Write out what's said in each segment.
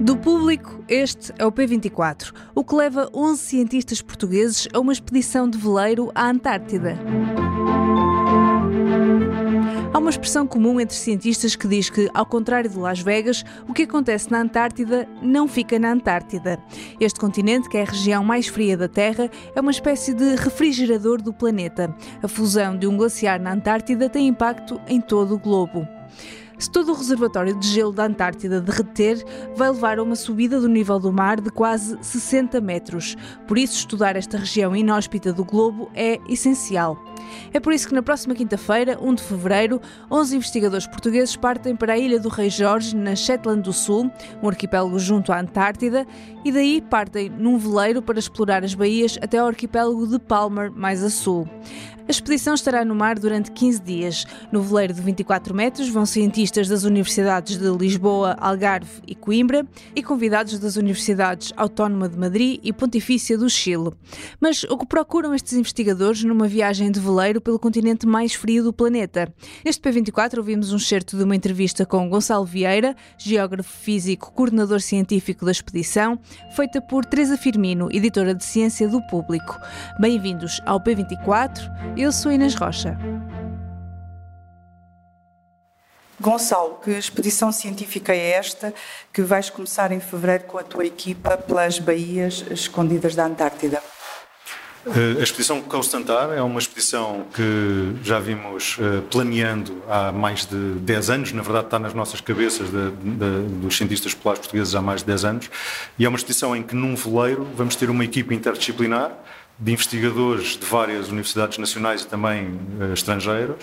Do público, este é o P24, o que leva 11 cientistas portugueses a uma expedição de veleiro à Antártida. Há uma expressão comum entre cientistas que diz que, ao contrário de Las Vegas, o que acontece na Antártida não fica na Antártida. Este continente, que é a região mais fria da Terra, é uma espécie de refrigerador do planeta. A fusão de um glaciar na Antártida tem impacto em todo o globo. Se todo o reservatório de gelo da Antártida derreter, vai levar a uma subida do nível do mar de quase 60 metros. Por isso, estudar esta região inóspita do globo é essencial. É por isso que na próxima quinta-feira, 1 de fevereiro, 11 investigadores portugueses partem para a Ilha do Rei Jorge, na Shetland do Sul, um arquipélago junto à Antártida, e daí partem num veleiro para explorar as baías até ao arquipélago de Palmer, mais a sul. A expedição estará no mar durante 15 dias. No veleiro de 24 metros vão cientistas das universidades de Lisboa, Algarve e Coimbra e convidados das universidades Autónoma de Madrid e Pontifícia do Chile. Mas o que procuram estes investigadores numa viagem de veleiro pelo continente mais frio do planeta? Neste P24 ouvimos um certo de uma entrevista com Gonçalo Vieira, geógrafo físico, coordenador científico da expedição, feita por Teresa Firmino, editora de ciência do Público. Bem-vindos ao P24 eu sou Inês Rocha. Gonçalo, que expedição científica é esta que vais começar em fevereiro com a tua equipa pelas baías escondidas da Antártida? Eh, a expedição Constantar é uma expedição que já vimos eh, planeando há mais de 10 anos, na verdade está nas nossas cabeças de, de, dos cientistas polares portugueses há mais de 10 anos, e é uma expedição em que num veleiro vamos ter uma equipa interdisciplinar de investigadores de várias universidades nacionais e também uh, estrangeiras,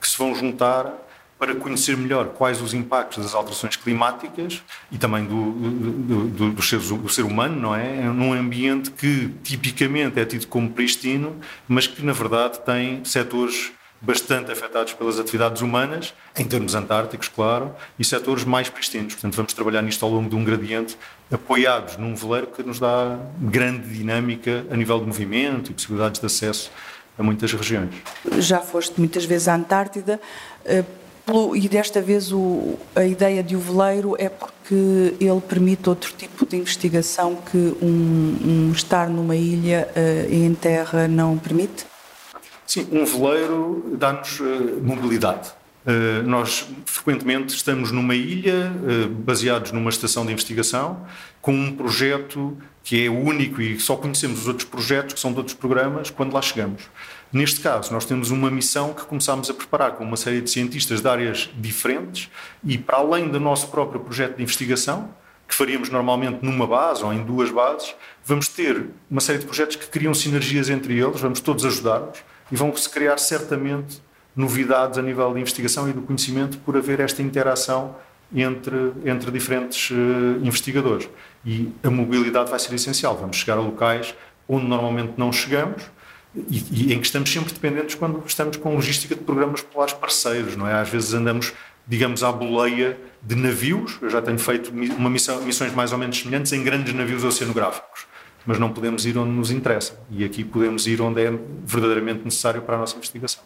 que se vão juntar para conhecer melhor quais os impactos das alterações climáticas e também do, do, do, do, ser, do ser humano, não é? Num ambiente que tipicamente é tido como pristino, mas que na verdade tem setores bastante afetados pelas atividades humanas, em termos antárticos, claro, e setores mais pristinos. Portanto, vamos trabalhar nisto ao longo de um gradiente, apoiados num veleiro que nos dá grande dinâmica a nível de movimento e possibilidades de acesso a muitas regiões. Já foste muitas vezes à Antártida. Eh, e desta vez o, a ideia de o veleiro é porque ele permite outro tipo de investigação que um, um estar numa ilha uh, em terra não permite? Sim, um veleiro dá-nos uh, mobilidade. Uh, nós frequentemente estamos numa ilha, baseados numa estação de investigação, com um projeto que é único e só conhecemos os outros projetos, que são de outros programas, quando lá chegamos. Neste caso, nós temos uma missão que começámos a preparar com uma série de cientistas de áreas diferentes e, para além do nosso próprio projeto de investigação, que faríamos normalmente numa base ou em duas bases, vamos ter uma série de projetos que criam sinergias entre eles, vamos todos ajudar-nos e vão se criar certamente novidades a nível de investigação e do conhecimento por haver esta interação entre, entre diferentes uh, investigadores. E a mobilidade vai ser essencial. Vamos chegar a locais onde normalmente não chegamos e, e, em que estamos sempre dependentes quando estamos com logística de programas polares parceiros, não é? Às vezes andamos, digamos, à boleia de navios. Eu já tenho feito uma missão, missões mais ou menos semelhantes em grandes navios oceanográficos mas não podemos ir onde nos interessa. E aqui podemos ir onde é verdadeiramente necessário para a nossa investigação.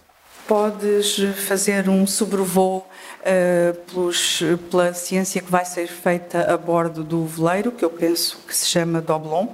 Podes fazer um sobrevoo uh, pelos, pela ciência que vai ser feita a bordo do veleiro, que eu penso que se chama Doblon.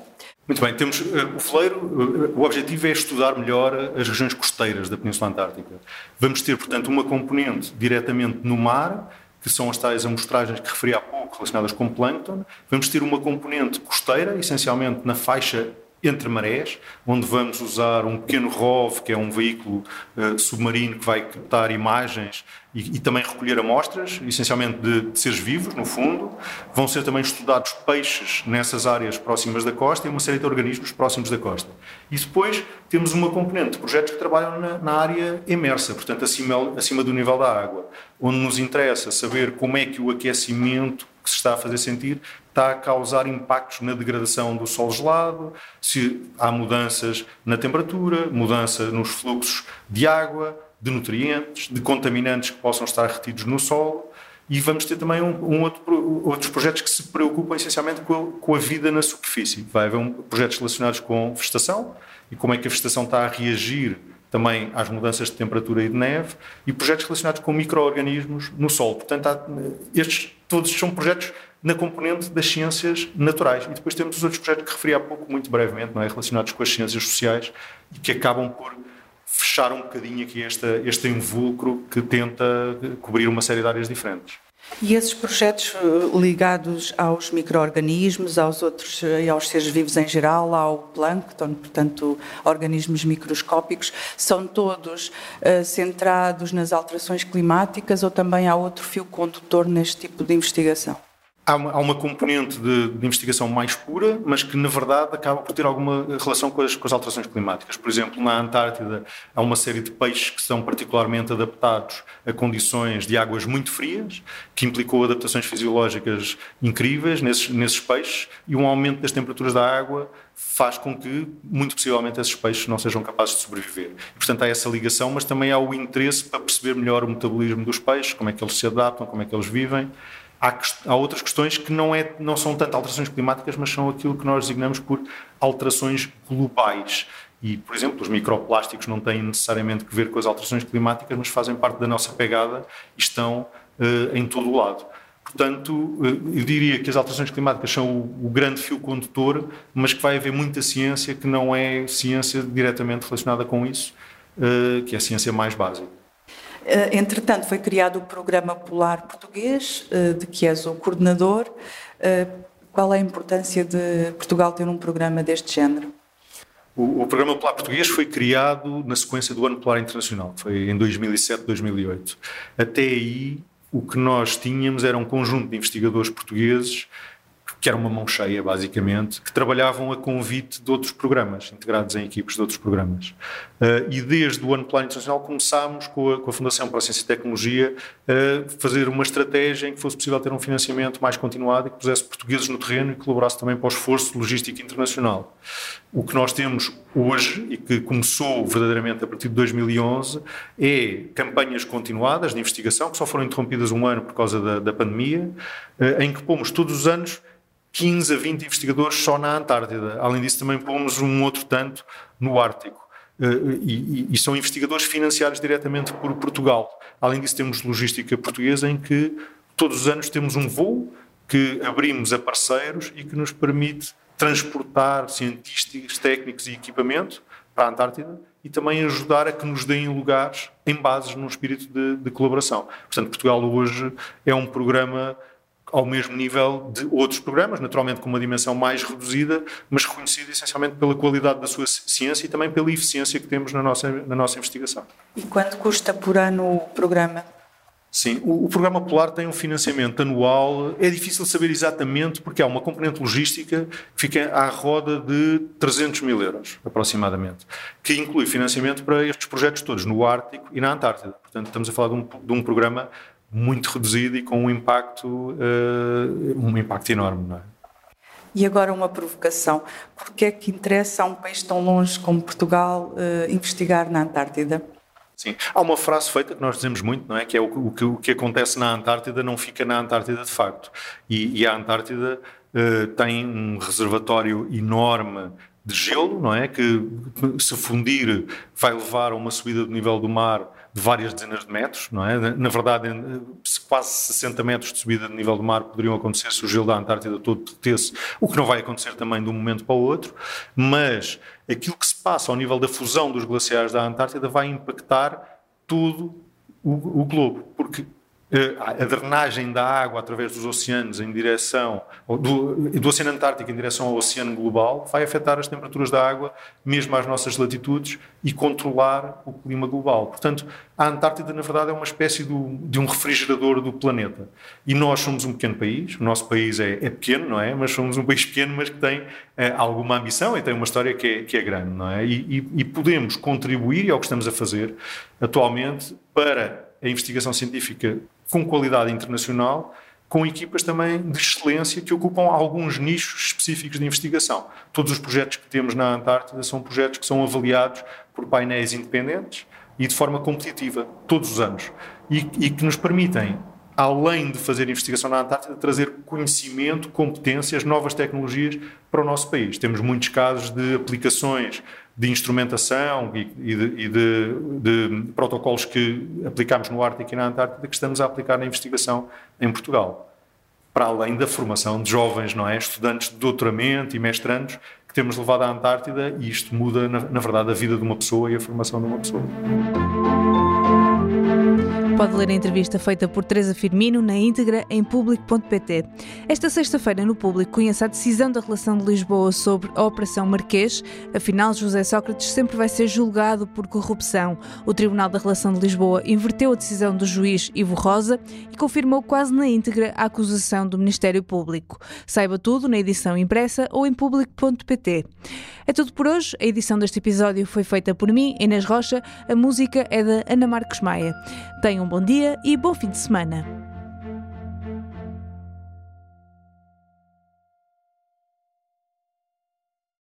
Muito bem, temos uh, o veleiro, uh, o objetivo é estudar melhor as regiões costeiras da Península Antártica. Vamos ter, portanto, uma componente diretamente no mar que são as tais amostragens que referi há pouco, relacionadas com plâncton. Vamos ter uma componente costeira, essencialmente na faixa entre marés, onde vamos usar um pequeno ROV, que é um veículo uh, submarino que vai captar imagens e, e também recolher amostras, essencialmente de, de, seres vivos, no fundo. Vão ser também estudados peixes nessas áreas próximas da costa e uma série de organismos próximos da costa. E depois temos uma componente de projetos que trabalham na, na área imersa, portanto, acima, acima do nível da água, onde nos interessa saber como é que o aquecimento que se está a fazer sentir está a causar impactos na degradação do solo gelado, se há mudanças na temperatura, mudança nos fluxos de água, de nutrientes, de contaminantes que possam estar retidos no solo. E vamos ter também um, um outro, outros projetos que se preocupam essencialmente com a, com a, vida na superfície. Vai haver um, projetos relacionados com vegetação e como é que a vegetação está a reagir também às mudanças de temperatura e de neve e projetos relacionados com micro-organismos no solo. Portanto, há, estes todos são projetos na componente das ciências naturais. E depois temos os outros projetos que referi há pouco, muito brevemente, não é? relacionados com as ciências sociais e que acabam por fechar um bocadinho aqui este, este invulcro que tenta cobrir uma série de áreas diferentes. E esses projetos eh, ligados aos micro-organismos, aos outros e eh, aos seres vivos em geral, ao plâncton, portanto, organismos microscópicos, são todos uh, centrados nas alterações climáticas ou também há outro fio condutor neste tipo de investigação? Há uma, há uma componente de, de, investigação mais pura, mas que na verdade acaba por ter alguma relação com as, com as, alterações climáticas. Por exemplo, na Antártida há uma série de peixes que são particularmente adaptados a condições de águas muito frias, que implicou adaptações fisiológicas incríveis nesses, nesses peixes, e um aumento das temperaturas da água faz com que, muito possivelmente, esses peixes não sejam capazes de sobreviver. E, portanto, há essa ligação, mas também há o interesse para perceber melhor o metabolismo dos peixes, como é que eles se adaptam, como é que eles vivem há, há, outras questões que não, é, não são tanto alterações climáticas, mas são aquilo que nós designamos por alterações globais. E, por exemplo, os microplásticos não têm necessariamente que ver com as alterações climáticas, mas fazem parte da nossa pegada e estão uh, em todo o lado. Portanto, uh, eu diria que as alterações climáticas são o, o, grande fio condutor, mas que vai haver muita ciência que não é ciência diretamente relacionada com isso, uh, que é a ciência mais básica. Eh, entretanto, foi criado o Programa Polar Português, eh, de que és o coordenador. Eh, qual é a importância de Portugal ter um programa deste género? O, o, Programa Polar Português foi criado na sequência do Ano Polar Internacional, foi em 2007, 2008. Até aí, o que nós tínhamos era um conjunto de investigadores portugueses que era uma mão cheia, basicamente, que trabalhavam a convite de outros programas, integrados em equipes de outros programas. Uh, e desde o ano Plano Internacional começámos com a, com a, Fundação para a Ciência e Tecnologia a fazer uma estratégia em que fosse possível ter um financiamento mais continuado e que pusesse portugueses no terreno e colaborasse também para o esforço logístico internacional. O que nós temos hoje e que começou verdadeiramente a partir de 2011 é campanhas continuadas de investigação que só foram interrompidas um ano por causa da, da pandemia, uh, em que pomos todos os anos 15 a 20 investigadores só na Antártida. Além disso, também pomos um outro tanto no Ártico. Eh, e, e, são investigadores financiados diretamente por Portugal. Além disso, temos logística portuguesa em que todos os anos temos um voo que abrimos a parceiros e que nos permite transportar cientistas, técnicos e equipamento para a Antártida e também ajudar a que nos deem lugares em bases num espírito de, de colaboração. Portanto, Portugal hoje é um programa ao mesmo nível de outros programas, naturalmente com uma dimensão mais reduzida, mas reconhecido essencialmente pela qualidade da sua ciência e também pela eficiência que temos na nossa, na nossa investigação. E quanto custa por ano o programa? Sim, o, o, programa Polar tem um financiamento anual, é difícil saber exatamente porque há uma componente logística que fica à roda de 300 mil euros, aproximadamente, que inclui financiamento para estes projetos todos no Ártico e na Antártida. Portanto, estamos a falar de um, de um programa muito reduzido e com um impacto, uh, um impacto enorme. Não é? E agora uma provocação. Por que é que interessa a um país tão longe como Portugal uh, investigar na Antártida? Sim, há uma frase feita que nós dizemos muito, não é? Que é o, o, que, o que acontece na Antártida não fica na Antártida de facto. E, e a Antártida uh, tem um reservatório enorme de gelo, não é? Que se fundir vai levar a uma subida do nível do mar de várias dezenas de metros, não é? Na verdade, quase 60 metros de subida de nível do mar poderiam acontecer se o gelo da Antártida todo derretesse, o que não vai acontecer também de um momento para o outro, mas aquilo que se passa ao nível da fusão dos glaciares da Antártida vai impactar todo o, o globo, porque a drenagem da água através dos oceanos em direção do, do, Oceano Antártico em direção ao Oceano Global vai afetar as temperaturas da água mesmo às nossas latitudes e controlar o clima global. Portanto, a Antártida na verdade é uma espécie do, de um refrigerador do planeta e nós somos um pequeno país. O nosso país é, é pequeno, não é? Mas somos um país pequeno, mas que tem é, alguma ambição e tem uma história que é, que é grande, não é? E, e, e podemos contribuir e é o que estamos a fazer atualmente para a investigação científica com qualidade internacional com equipas também de excelência que ocupam alguns nichos específicos de investigação. Todos os projetos que temos na Antártida são projetos que são avaliados por painéis independentes e de forma competitiva, todos os anos, e, e que nos permitem além de fazer investigação na Antártida, trazer conhecimento, competências, novas tecnologias para o nosso país. Temos muitos casos de aplicações de instrumentação e, de, e de, de, protocolos que aplicamos no Ártico e na Antártida que estamos a aplicar na investigação em Portugal. Para além da formação de jovens, não é? Estudantes de doutoramento e mestrandos que temos levado à Antártida e isto muda, na, na verdade, a vida de uma pessoa e a formação de uma pessoa. Pode ler a entrevista feita por Teresa Firmino na íntegra em público.pt. Esta sexta-feira, no público, conhece a decisão da relação de Lisboa sobre a Operação Marquês. Afinal, José Sócrates sempre vai ser julgado por corrupção. O Tribunal da Relação de Lisboa inverteu a decisão do juiz Ivo Rosa e confirmou quase na íntegra a acusação do Ministério Público. Saiba tudo na edição impressa ou em público.pt. É tudo por hoje. A edição deste episódio foi feita por mim, Inês Rocha. A música é da Ana Marques Maia. Tenham um bom dia e bom fim de semana.